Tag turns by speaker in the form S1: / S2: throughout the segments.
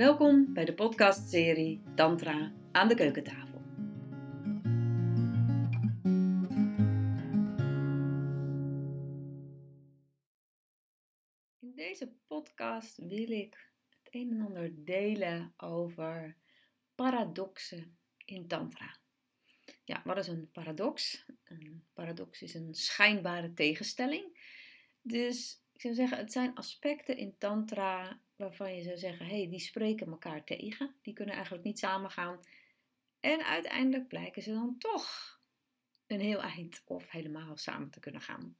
S1: Welkom bij de podcastserie Tantra aan de keukentafel. In deze podcast wil ik het een en ander delen over paradoxen in Tantra. Ja, wat is een paradox? Een paradox is een schijnbare tegenstelling. Dus ik zou zeggen, het zijn aspecten in Tantra waarvan je zou zeggen, hé, hey, die spreken elkaar tegen. Die kunnen eigenlijk niet samengaan. En uiteindelijk blijken ze dan toch een heel eind of helemaal samen te kunnen gaan.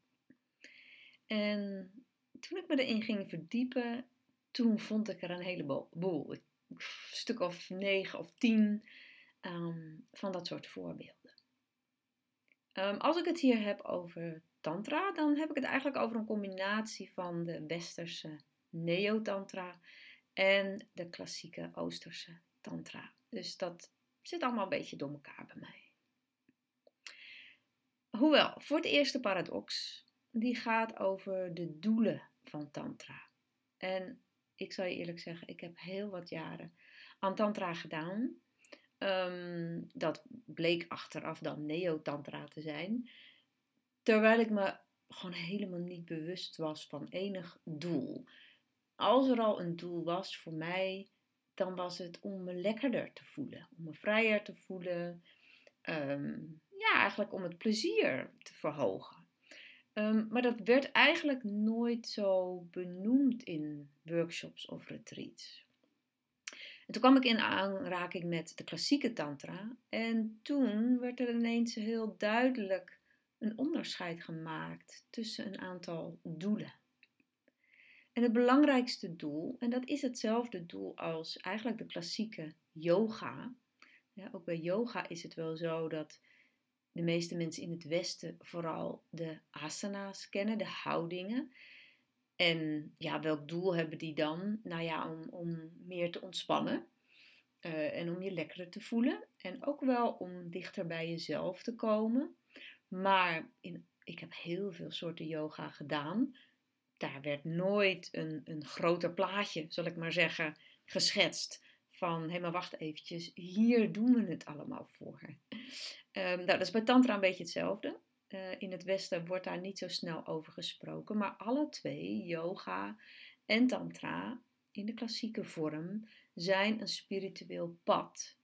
S1: En toen ik me erin ging verdiepen, toen vond ik er een heleboel. Een stuk of negen of tien ehm, van dat soort voorbeelden. Um, als ik het hier heb over Tantra, dan heb ik het eigenlijk over een combinatie van de westerse Neo-Tantra en de klassieke Oosterse Tantra. Dus dat zit allemaal een beetje door elkaar bij mij. Hoewel, voor het eerste paradox, die gaat over de doelen van Tantra. En ik zal je eerlijk zeggen, ik heb heel wat jaren aan Tantra gedaan. Um, dat bleek achteraf dan Neo-Tantra te zijn. Terwijl ik me gewoon helemaal niet bewust was van enig doel. Als er al een doel was voor mij, dan was het om me lekkerder te voelen, om me vrijer te voelen. Ehm, ja, eigenlijk om het plezier te verhogen. Ehm, maar dat werd eigenlijk nooit zo benoemd in workshops of retreats. En toen kwam ik in aanraking met de klassieke tantra en toen werd er ineens heel duidelijk een onderscheid gemaakt tussen een aantal doelen. En het belangrijkste doel, en dat is hetzelfde doel als eigenlijk de klassieke yoga. Ook bij yoga is het wel zo dat de meeste mensen in het Westen vooral de asana's kennen, de houdingen. En ja, welk doel hebben die dan? Nou ja, om, om meer te ontspannen uh, en om je lekkerder te voelen. En ook wel om dichter bij jezelf te komen. Maar in, ik heb heel veel soorten yoga gedaan. Daar werd nooit een, een groter plaatje, zal ik maar zeggen, geschetst. Van, hé maar wacht eventjes, hier doen we het allemaal voor. Um, nou, dat is bij Tantra een beetje hetzelfde. Uh, in het Westen wordt daar niet zo snel over gesproken. Maar alle twee, yoga en Tantra, in de klassieke vorm, zijn een spiritueel pad.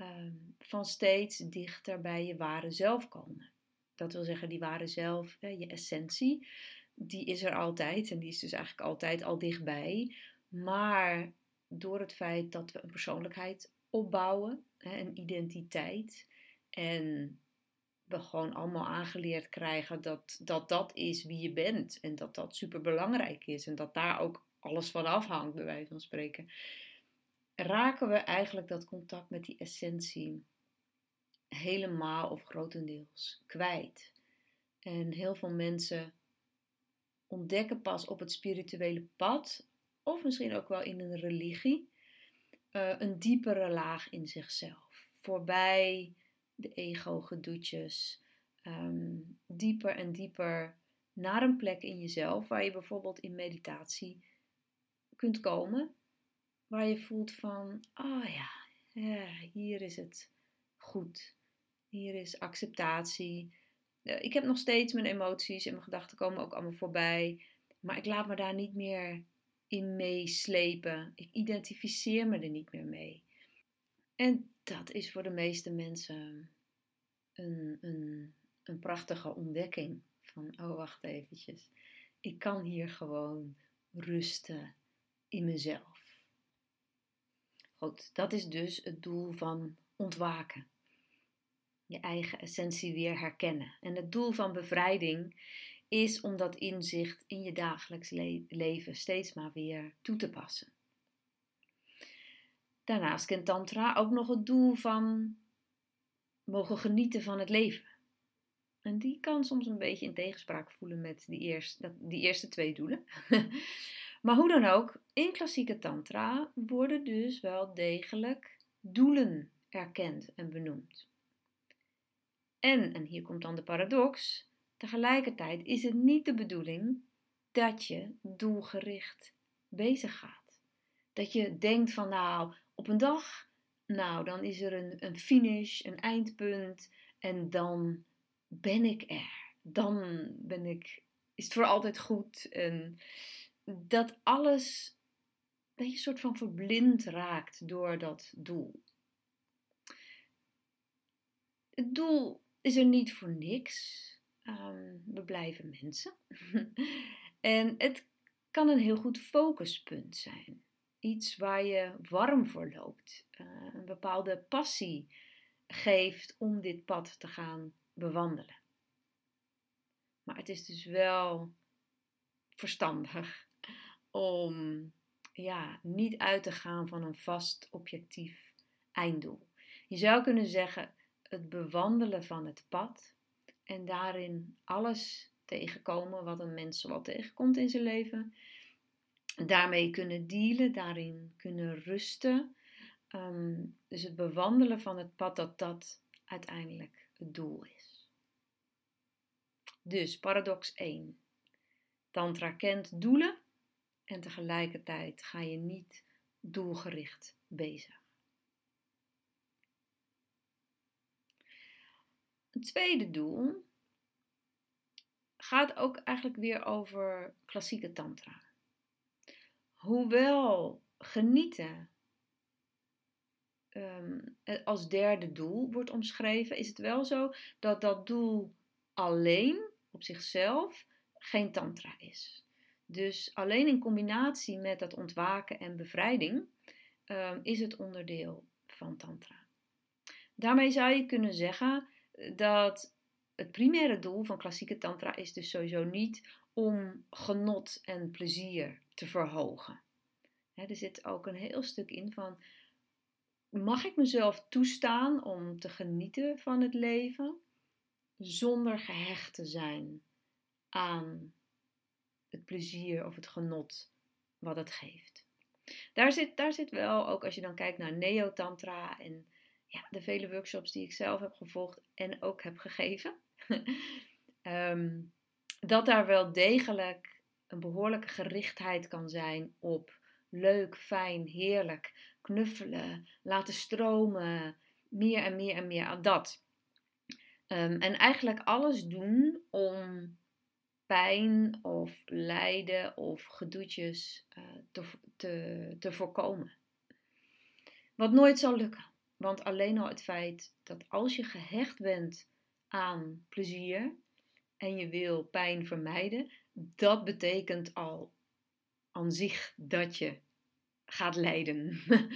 S1: Um, van steeds dichter bij je ware zelf komen. Dat wil zeggen, die ware zelf, je essentie, die is er altijd en die is dus eigenlijk altijd al dichtbij. Maar door het feit dat we een persoonlijkheid opbouwen, een identiteit, en we gewoon allemaal aangeleerd krijgen dat, dat dat is wie je bent en dat dat super belangrijk is en dat daar ook alles van afhangt, bij wijze van spreken, raken we eigenlijk dat contact met die essentie helemaal of grotendeels kwijt. En heel veel mensen ontdekken pas op het spirituele pad, of misschien ook wel in een religie, uh, een diepere laag in zichzelf. Voorbij de ego-gedoetjes, um, dieper en dieper naar een plek in jezelf waar je bijvoorbeeld in meditatie kunt komen, waar je voelt van, oh ja hier is het goed. Hier is acceptatie. Eh, ik heb nog steeds mijn emoties en mijn gedachten komen ook allemaal voorbij. Maar ik laat me daar niet meer in meeslepen. Ik identificeer me er niet meer mee. En dat is voor de meeste mensen een, een, een prachtige ontdekking. Van, oh wacht eventjes. Ik kan hier gewoon rusten in mezelf. Goed, dat is dus het doel van ontwaken je eigen essentie weer herkennen. En het doel van bevrijding is om dat inzicht in je dagelijks leven steeds maar weer toe te passen. Daarnaast kent Tantra ook nog het doel van mogen genieten van het leven. En die kan soms een beetje in tegenspraak voelen met die die eerste twee doelen. maar hoe dan ook, in klassieke Tantra worden dus wel degelijk doelen erkend en benoemd. En, en hier komt dan de paradox, tegelijkertijd is het niet de bedoeling dat je doelgericht bezig gaat. Dat je denkt van nou, op een dag, nou, dan is er een, een finish, een eindpunt en dan ben ik er. Dan ben ik, is het voor altijd goed. En dat alles dat je een soort van verblind raakt door dat doel. Het doel is er niet voor niks. Um, we blijven mensen. en het kan een heel goed focuspunt zijn. Iets waar je warm voor loopt. Uh, een bepaalde passie geeft om dit pad te gaan bewandelen. Maar het is dus wel verstandig om ja, niet uit te gaan van een vast objectief einddoel. Je zou kunnen zeggen: het bewandelen van het pad en daarin alles tegenkomen wat een mens wel tegenkomt in zijn leven. Daarmee kunnen dealen, daarin kunnen rusten. Ehm, dus het bewandelen van het pad, dat dat uiteindelijk het doel is. Dus paradox 1. Tantra kent doelen en tegelijkertijd ga je niet doelgericht bezig. Een tweede doel gaat ook eigenlijk weer over klassieke tantra. Hoewel genieten um, als derde doel wordt omschreven, is het wel zo dat dat doel alleen op zichzelf geen tantra is. Dus alleen in combinatie met dat ontwaken en bevrijding um, is het onderdeel van tantra. Daarmee zou je kunnen zeggen dat het primaire doel van klassieke tantra is dus sowieso niet om genot en plezier te verhogen. er zit ook een heel stuk in van, mag ik mezelf toestaan om te genieten van het leven zonder gehecht te zijn aan het plezier of het genot wat het geeft. Daar zit, daar zit wel, ook als je dan kijkt naar Neo-Tantra en ja, de vele workshops die ik zelf heb gevolgd en ook heb gegeven, ehm, dat daar wel degelijk een behoorlijke gerichtheid kan zijn op leuk, fijn, heerlijk, knuffelen, laten stromen, meer en meer en meer aan dat. Ehm, en eigenlijk alles doen om pijn of lijden of gedoetjes te, te, te voorkomen. Wat nooit zal lukken. Want alleen al het feit dat als je gehecht bent aan plezier en je wil pijn vermijden, dat betekent al aan zich dat je gaat lijden.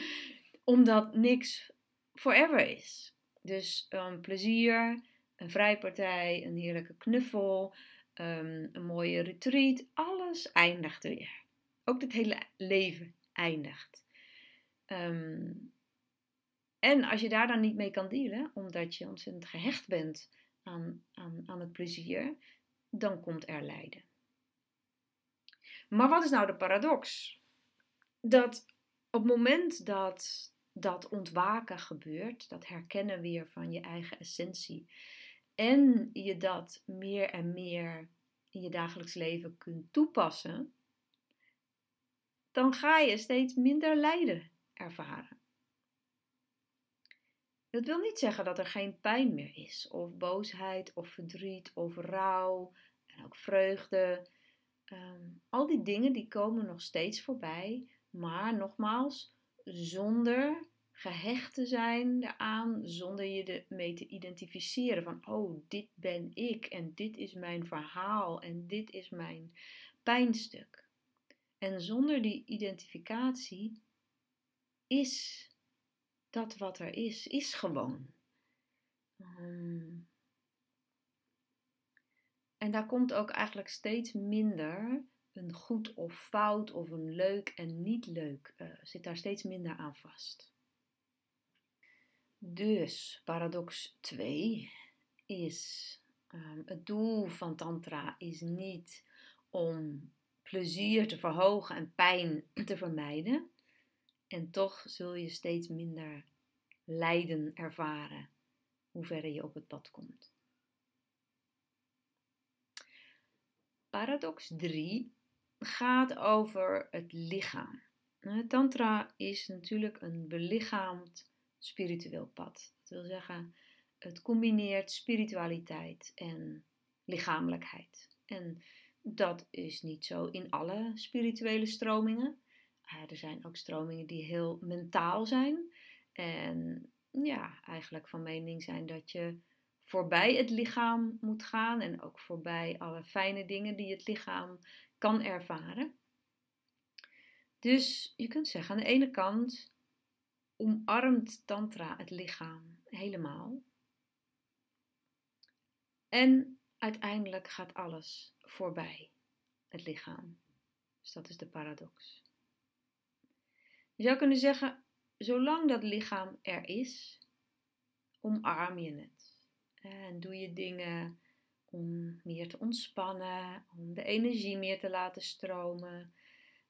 S1: Omdat niks forever is. Dus um, plezier, een vrijpartij, een heerlijke knuffel, um, een mooie retreat, alles eindigt weer. Ook het hele leven eindigt. Um, en als je daar dan niet mee kan dealen, omdat je ontzettend gehecht bent aan, aan, aan het plezier, dan komt er lijden. Maar wat is nou de paradox? Dat op het moment dat dat ontwaken gebeurt, dat herkennen weer van je eigen essentie, en je dat meer en meer in je dagelijks leven kunt toepassen, dan ga je steeds minder lijden ervaren. Dat wil niet zeggen dat er geen pijn meer is, of boosheid, of verdriet, of rouw en ook vreugde. Ehm, al die dingen die komen nog steeds voorbij, maar nogmaals, zonder gehecht te zijn eraan, zonder je ermee te identificeren van, oh, dit ben ik en dit is mijn verhaal en dit is mijn pijnstuk. En zonder die identificatie is dat wat er is, is gewoon. Um, en daar komt ook eigenlijk steeds minder een goed of fout of een leuk en niet leuk, uh, zit daar steeds minder aan vast. Dus paradox 2 is um, het doel van Tantra is niet om plezier te verhogen en pijn te vermijden. En toch zul je steeds minder lijden ervaren hoe verder je op het pad komt. Paradox 3 gaat over het lichaam. Tantra is natuurlijk een belichaamd spiritueel pad. Dat wil zeggen, het combineert spiritualiteit en lichamelijkheid. En dat is niet zo in alle spirituele stromingen. Er zijn ook stromingen die heel mentaal zijn. En ja, eigenlijk van mening zijn dat je voorbij het lichaam moet gaan en ook voorbij alle fijne dingen die het lichaam kan ervaren. Dus je kunt zeggen, aan de ene kant omarmt Tantra het lichaam helemaal. En uiteindelijk gaat alles voorbij het lichaam. Dus dat is de paradox. Je zou kunnen zeggen, zolang dat lichaam er is, omarm je het. En doe je dingen om meer te ontspannen, om de energie meer te laten stromen.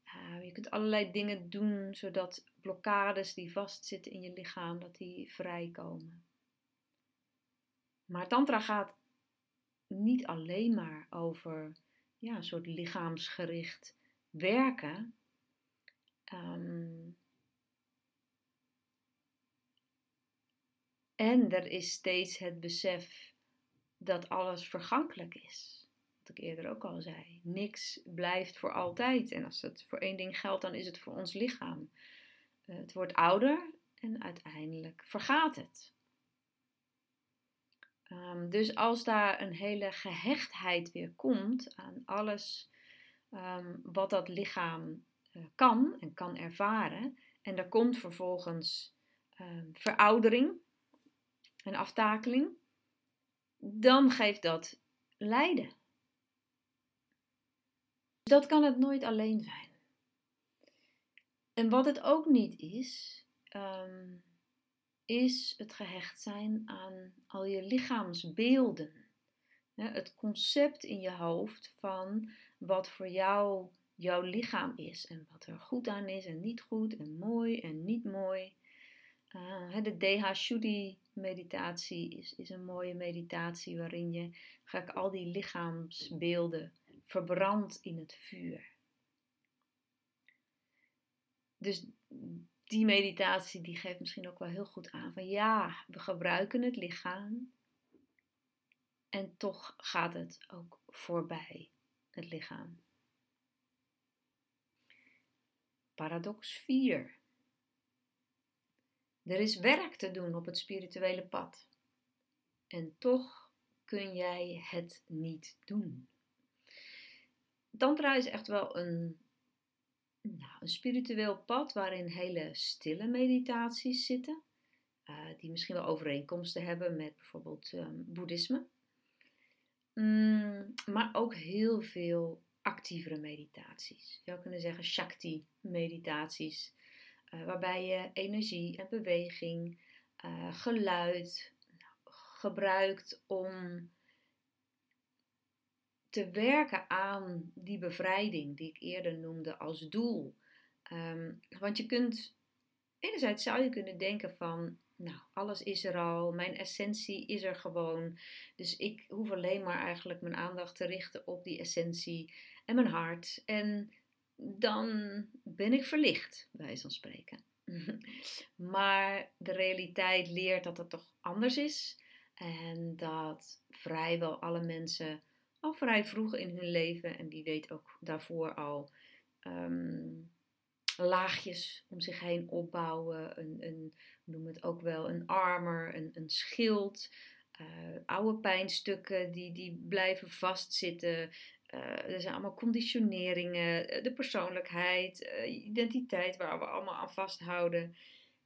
S1: Uh, je kunt allerlei dingen doen zodat blokkades die vastzitten in je lichaam, dat die vrijkomen. Maar tantra gaat niet alleen maar over ja, een soort lichaamsgericht werken. Um, en er is steeds het besef dat alles vergankelijk is. Wat ik eerder ook al zei. Niks blijft voor altijd. En als het voor één ding geldt, dan is het voor ons lichaam. Eh, het wordt ouder en uiteindelijk vergaat het. Ehm, dus als daar een hele gehechtheid weer komt aan alles ehm, wat dat lichaam uh, kan en kan ervaren, en er komt vervolgens um, veroudering en aftakeling, dan geeft dat lijden. Dat kan het nooit alleen zijn. En wat het ook niet is, is het gehecht zijn aan al je lichaamsbeelden. Het concept in je hoofd van wat voor jou jouw lichaam is en wat er goed aan is en niet goed en mooi en niet mooi. Uh, de DH Shuddhi meditatie is, is een mooie meditatie waarin je ga ik al die lichaamsbeelden verbrandt in het vuur. Dus die meditatie die geeft misschien ook wel heel goed aan van ja, we gebruiken het lichaam en toch gaat het ook voorbij het lichaam. Paradox 4. Er is werk te doen op het spirituele pad. En toch kun jij het niet doen. Tantra is echt wel een nou, een spiritueel pad waarin hele stille meditaties zitten, uh, die misschien wel overeenkomsten hebben met bijvoorbeeld um, boeddhisme. Mm, maar ook heel veel actievere meditaties. Je zou kunnen zeggen Shakti-meditaties, uh, waarbij je energie en beweging, uh, geluid gebruikt om te werken aan die bevrijding die ik eerder noemde als doel. Ehm, want je kunt, enerzijds zou je kunnen denken van, nou, alles is er al, mijn essentie is er gewoon. Dus ik hoef alleen maar eigenlijk mijn aandacht te richten op die essentie en mijn hart. En dan ben ik verlicht, bij van spreken. maar de realiteit leert dat het toch anders is. En dat vrijwel alle mensen al vrij vroeg in hun leven en wie weet ook daarvoor al ehm, laagjes om zich heen opbouwen. Een, een, noem het ook wel een armor, een, een schild. Uh, oude pijnstukken die, die blijven vastzitten. Uh, er zijn allemaal conditioneringen, eh, de persoonlijkheid, uh, identiteit waar we allemaal aan vasthouden.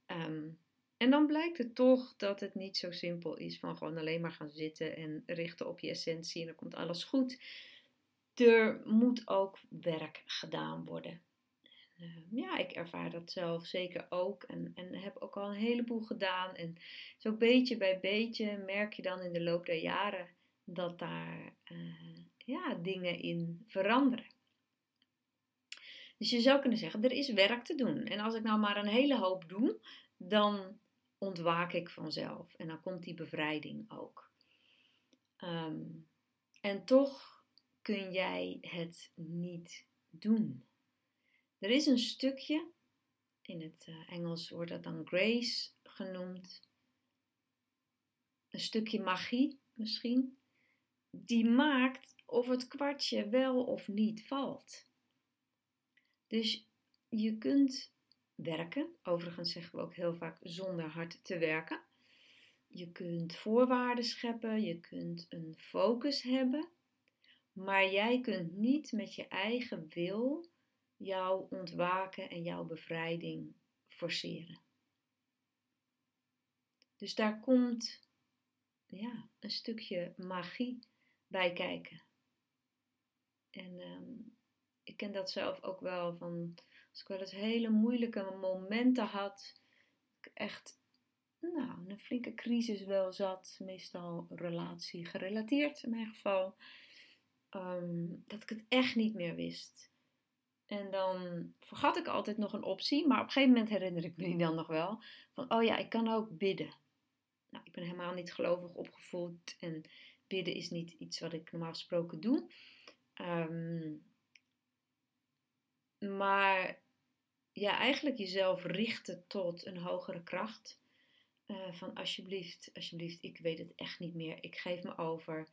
S1: Um, en dan blijkt het toch dat het niet zo simpel is van gewoon alleen maar gaan zitten en richten op je essentie en dan komt alles goed. Er moet ook werk gedaan worden. Uh, ja, ik ervaar dat zelf zeker ook en, en heb ook al een heleboel gedaan. En zo beetje bij beetje merk je dan in de loop der jaren dat daar ja, dingen in veranderen. Dus je zou kunnen zeggen, er is werk te doen. En als ik nou maar een hele hoop doe, dan ontwaak ik vanzelf. En dan komt die bevrijding ook. Ehm, en toch kun jij het niet doen. Er is een stukje In het uh, Engels wordt dat dan grace genoemd. Een stukje magie misschien. Die maakt of het kwartje wel of niet valt. Dus je kunt werken. Overigens zeggen we ook heel vaak zonder hard te werken. Je kunt voorwaarden scheppen, je kunt een focus hebben, maar jij kunt niet met je eigen wil jouw ontwaken en jouw bevrijding forceren. Dus daar komt ja, een stukje magie bij kijken. En ehm, ik ken dat zelf ook wel van als ik wel eens hele moeilijke momenten had, ik echt nou, een flinke crisis wel zat, meestal relatie gerelateerd in mijn geval, ehm, dat ik het echt niet meer wist. En dan vergat ik altijd nog een optie, maar op een gegeven moment herinner ik me die dan nog wel. Van, oh ja, ik kan ook bidden. Nou, ik ben helemaal niet gelovig opgevoed en bidden is niet iets wat ik normaal gesproken doe. Ehm, maar ja, eigenlijk jezelf richten tot een hogere kracht. Uh, van alsjeblieft, alsjeblieft, ik weet het echt niet meer. Ik geef me over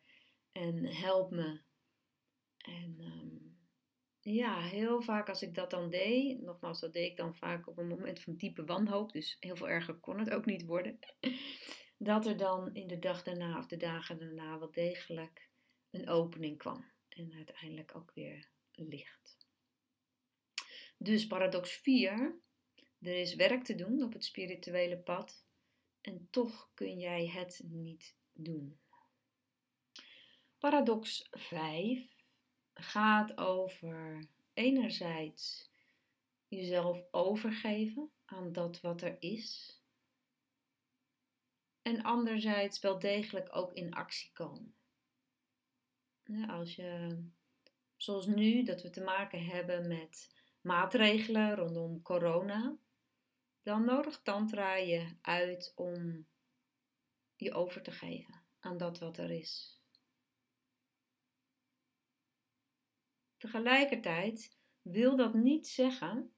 S1: en help me. En um, ja, heel vaak als ik dat dan deed, nogmaals, dat deed ik dan vaak op een moment van diepe wanhoop, dus heel veel erger kon het ook niet worden, dat er dan in de dag daarna of de dagen daarna wel degelijk een opening kwam en uiteindelijk ook weer licht. Dus paradox 4, er is werk te doen op het spirituele pad en toch kun jij het niet doen. Paradox 5 gaat over enerzijds jezelf overgeven aan dat wat er is. En anderzijds wel degelijk ook in actie komen. Als je, zoals nu, dat we te maken hebben met maatregelen rondom corona, dan nodigt Tantra je uit om je over te geven aan dat wat er is. Tegelijkertijd wil dat niet zeggen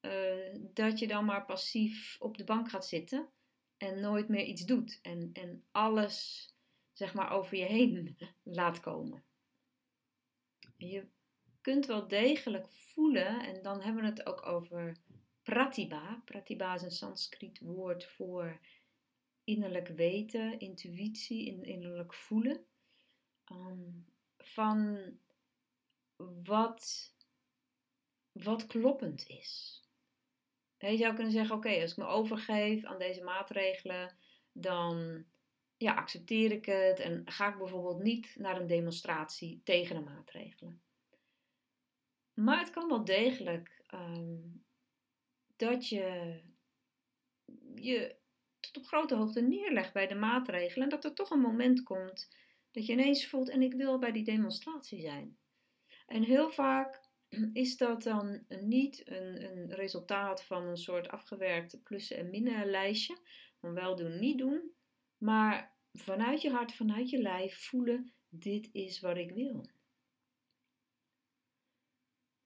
S1: uh, dat je dan maar passief op de bank gaat zitten en nooit meer iets doet en, en alles zeg maar over je heen laat komen. Je kunt wel degelijk voelen, en dan hebben we het ook over pratibha. Pratibha is een Sanskriet woord voor innerlijk weten, intuïtie, innerlijk voelen. Um, van wat, wat kloppend is. Je zou kunnen zeggen: Oké, als ik me overgeef aan deze maatregelen, dan ja, accepteer ik het en ga ik bijvoorbeeld niet naar een demonstratie tegen de maatregelen. Maar het kan wel degelijk ehm, dat je je tot op grote hoogte neerlegt bij de maatregelen en dat er toch een moment komt dat je ineens voelt en ik wil bij die demonstratie zijn. En heel vaak is dat dan niet een, een resultaat van een soort afgewerkte plussen en minnen lijstje, van wel doen, niet doen, maar vanuit je hart, vanuit je lijf voelen, dit is wat ik wil.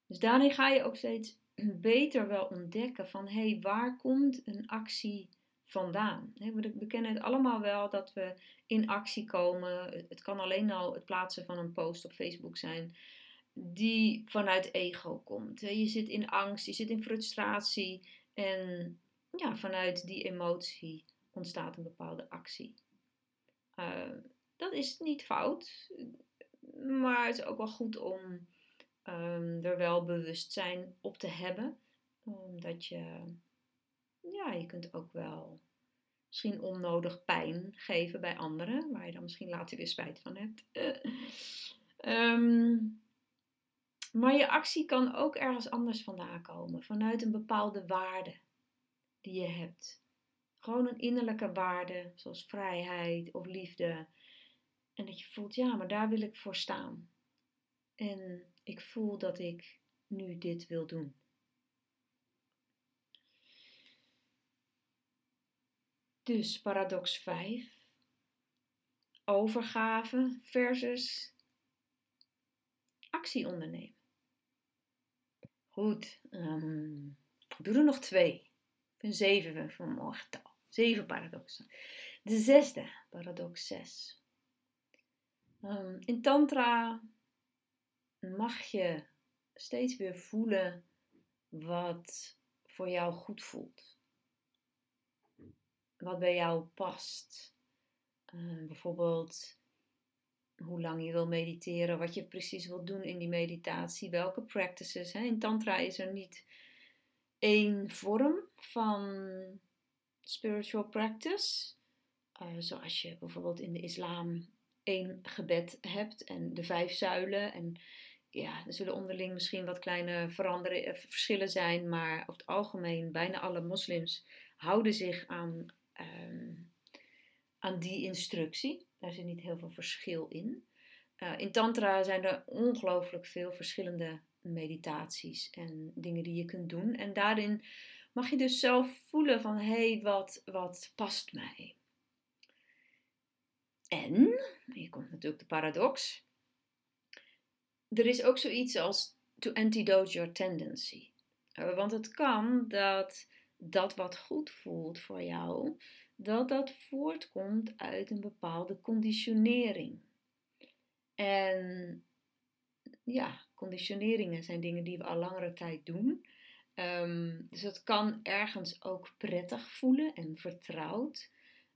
S1: Dus daarin ga je ook steeds beter wel ontdekken van hé, hey, waar komt een actie vandaan? We kennen het allemaal wel dat we in actie komen. Het kan alleen al het plaatsen van een post op Facebook zijn die vanuit ego komt. Je zit in angst, je zit in frustratie en ja, vanuit die emotie ontstaat een bepaalde actie. Uh, dat is niet fout, maar het is ook wel goed om um, er wel bewustzijn op te hebben. Omdat je, ja, je kunt ook wel misschien onnodig pijn geven bij anderen, waar je dan misschien later weer spijt van hebt. um, maar je actie kan ook ergens anders vandaan komen, vanuit een bepaalde waarde die je hebt. Gewoon een innerlijke waarde, zoals vrijheid of liefde. En dat je voelt, ja, maar daar wil ik voor staan. En ik voel dat ik nu dit wil doen. Dus paradox 5. Overgave versus actie ondernemen. Goed. Um, doe er nog twee. Ik vind zeven van een mooi getal. Zeven paradoxen. De zesde, paradox 6. Um, in Tantra mag je steeds weer voelen wat voor jou goed voelt. Wat bij jou past. Uh, bijvoorbeeld hoe lang je wil mediteren, wat je precies wilt doen in die meditatie, welke practices. Hè? In Tantra is er niet één vorm van spiritual practice. Uh, zoals je bijvoorbeeld in de islam één gebed hebt en de vijf zuilen. En ja, er zullen onderling misschien wat kleine veranderen, eh, verschillen zijn, maar over het algemeen, bijna alle moslims houden zich aan, um, aan die instructie. Daar zit niet heel veel verschil in. Uh, in Tantra zijn er ongelooflijk veel verschillende meditaties en dingen die je kunt doen. En daarin mag je dus zelf voelen van hé, hey, wat, wat past mij? En, hier komt natuurlijk de paradox, er is ook zoiets als to antidote your tendency. Eh, want het kan dat dat wat goed voelt voor jou, dat dat voortkomt uit een bepaalde conditionering. En ja, conditioneringen zijn dingen die we al langere tijd doen. Ehm, dus het kan ergens ook prettig voelen en vertrouwd.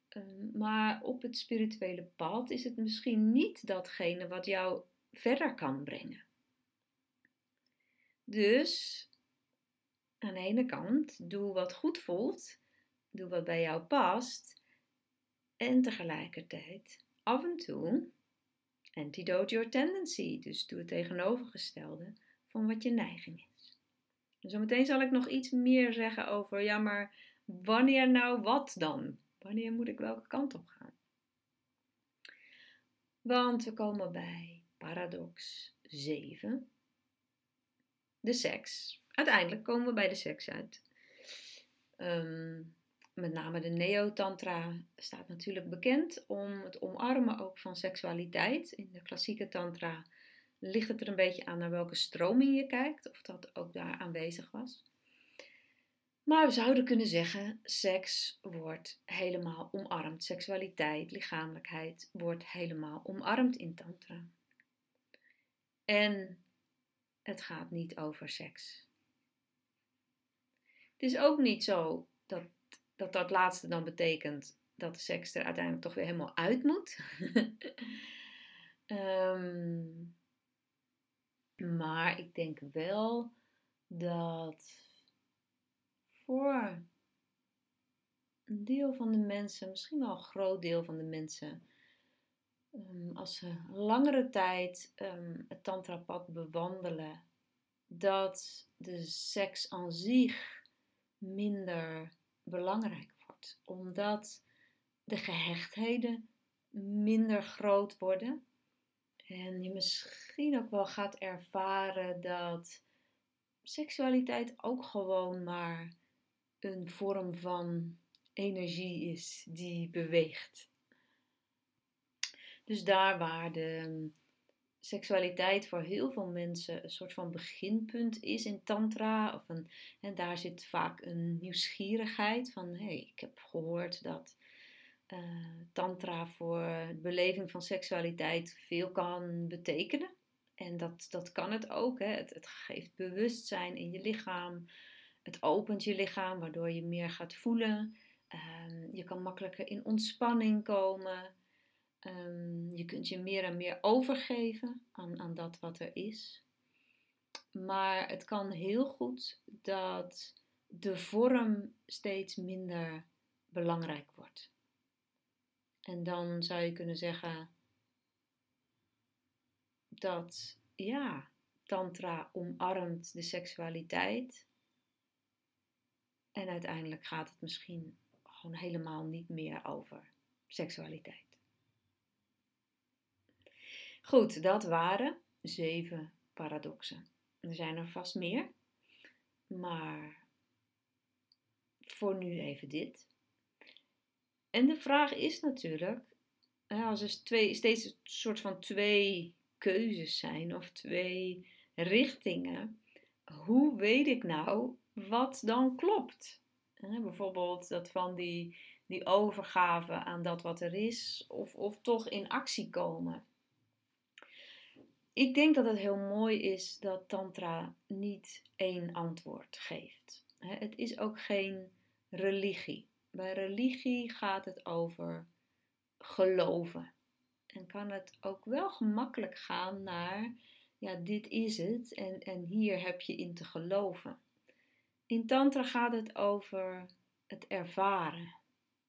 S1: Ehm, maar op het spirituele pad is het misschien niet datgene wat jou verder kan brengen. Dus aan de ene kant, doe wat goed voelt, doe wat bij jou past. En tegelijkertijd, af en toe, antidote your tendency. Dus doe het tegenovergestelde van wat je neiging is. Zometeen zal ik nog iets meer zeggen over, ja, maar wanneer nou wat dan? Wanneer moet ik welke kant op gaan? Want we komen bij paradox 7. De seks. Uiteindelijk komen we bij de seks uit. Ehm, met name de Neo-Tantra staat natuurlijk bekend om het omarmen ook van seksualiteit. In de klassieke Tantra ligt het er een beetje aan naar welke stroming je kijkt, of dat ook daar aanwezig was. Maar we zouden kunnen zeggen, seks wordt helemaal omarmd. Seksualiteit, lichamelijkheid wordt helemaal omarmd in Tantra. En het gaat niet over seks. Het is ook niet zo dat dat, dat laatste dan betekent dat de seks er uiteindelijk toch weer helemaal uit moet. um, maar ik denk wel dat voor een deel van de mensen, misschien wel een groot deel van de mensen, um, als ze langere tijd um, het tantrapad bewandelen, dat de seks aan zich minder belangrijk wordt, omdat de gehechtheden minder groot worden en je misschien ook wel gaat ervaren dat seksualiteit ook gewoon maar een vorm van energie is die beweegt. Dus daar waar de seksualiteit voor heel veel mensen een soort van beginpunt is in tantra, of een, en daar zit vaak een nieuwsgierigheid van, hé, hey, ik heb gehoord dat uh, tantra voor de beleving van seksualiteit veel kan betekenen. En dat, dat kan het ook. Hè. Het, het geeft bewustzijn in je lichaam. Het opent je lichaam, waardoor je meer gaat voelen. Um, je kan makkelijker in ontspanning komen. Um, je kunt je meer en meer overgeven aan, aan dat wat er is. Maar het kan heel goed dat de vorm steeds minder belangrijk wordt. En dan zou je kunnen zeggen dat ja, Tantra omarmt de seksualiteit. En uiteindelijk gaat het misschien gewoon helemaal niet meer over seksualiteit. Goed, dat waren zeven paradoxen. Er zijn er vast meer, maar voor nu even dit. En de vraag is natuurlijk, als er twee, steeds een soort van twee keuzes zijn of twee richtingen, hoe weet ik nou wat dan klopt. bijvoorbeeld dat van die, die overgave aan dat wat er is, of, of toch in actie komen. Ik denk dat het heel mooi is dat Tantra niet één antwoord geeft. Het is ook geen religie. Bij religie gaat het over geloven. En kan het ook wel gemakkelijk gaan naar, ja, dit is het en, en hier heb je in te geloven. In Tantra gaat het over het ervaren,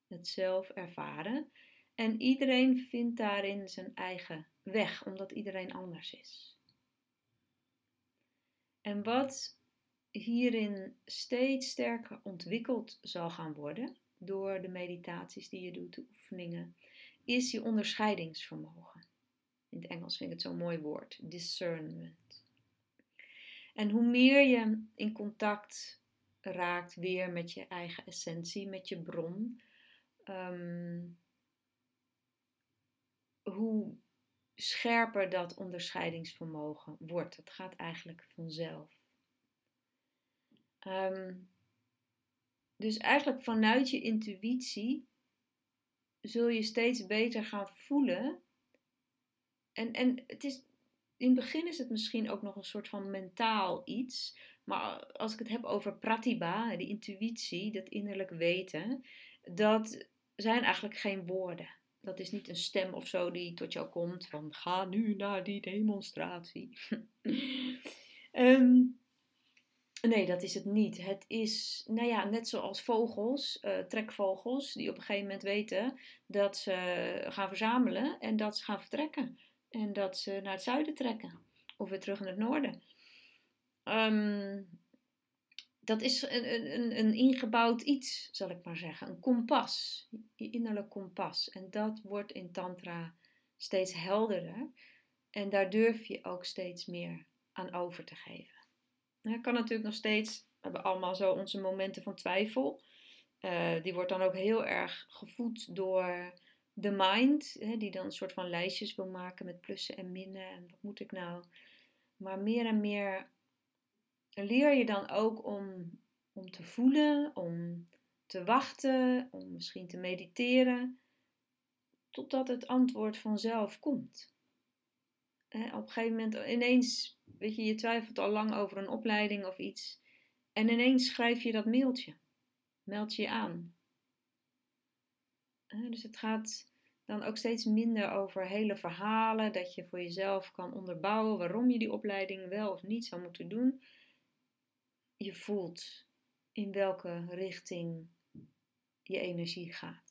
S1: het zelf ervaren. En iedereen vindt daarin zijn eigen weg, omdat iedereen anders is. En wat hierin steeds sterker ontwikkeld zal gaan worden door de meditaties die je doet, de oefeningen, is je onderscheidingsvermogen. In het Engels vind ik het zo'n mooi woord, discernment. En hoe meer je in contact raakt weer met je eigen essentie, met je bron, ehm, hoe scherper dat onderscheidingsvermogen wordt. Het gaat eigenlijk vanzelf. Ehm, dus eigenlijk vanuit je intuïtie zul je steeds beter gaan voelen. En, en het is, in het begin is het misschien ook nog een soort van mentaal iets. Maar als ik het heb over pratibha, die intuïtie, dat innerlijk weten, dat zijn eigenlijk geen woorden. Dat is niet een stem of zo die tot jou komt van ga nu naar die demonstratie. um, Nee, dat is het niet. Het is, nou ja, net zoals vogels, uh, trekvogels, die op een gegeven moment weten dat ze gaan verzamelen en dat ze gaan vertrekken. En dat ze naar het zuiden trekken of weer terug naar het noorden. Um, dat is een, een, een, ingebouwd iets, zal ik maar zeggen. Een kompas, je innerlijk kompas. En dat wordt in Tantra steeds helderder. En daar durf je ook steeds meer aan over te geven. Ja, kan natuurlijk nog steeds, we hebben allemaal zo onze momenten van twijfel. Uh, die wordt dan ook heel erg gevoed door de mind, hè, die dan een soort van lijstjes wil maken met plussen en minnen. En wat moet ik nou? Maar meer en meer leer je dan ook om, om te voelen, om te wachten, om misschien te mediteren, totdat het antwoord vanzelf komt. Op een gegeven moment ineens weet je, je twijfelt al lang over een opleiding of iets. En ineens schrijf je dat mailtje. Meld je je aan. Dus het gaat dan ook steeds minder over hele verhalen, dat je voor jezelf kan onderbouwen waarom je die opleiding wel of niet zou moeten doen. Je voelt in welke richting je energie gaat.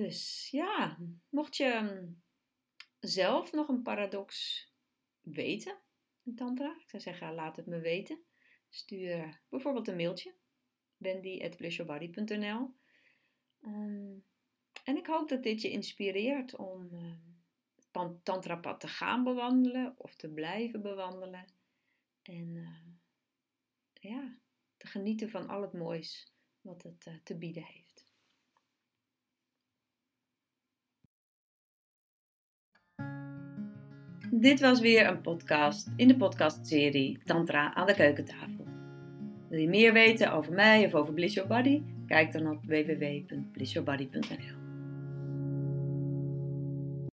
S1: Dus ja, mocht je mm, zelf nog een paradox weten in Tantra, ik zou zeggen, laat het me weten. Stuur bijvoorbeeld een mailtje, bendy.blissyourbody.nl um, ehm, En ik hoop dat dit je inspireert om uh, het tantrapad te gaan bewandelen of te blijven bewandelen. En uh, ja, te genieten van al het moois wat het uh, te bieden heeft. Dit was weer een podcast in de podcastserie Tantra aan de keukentafel. Wil je meer weten over mij of over Bliss Your Body? Kijk dan op www.blissyourbody.nl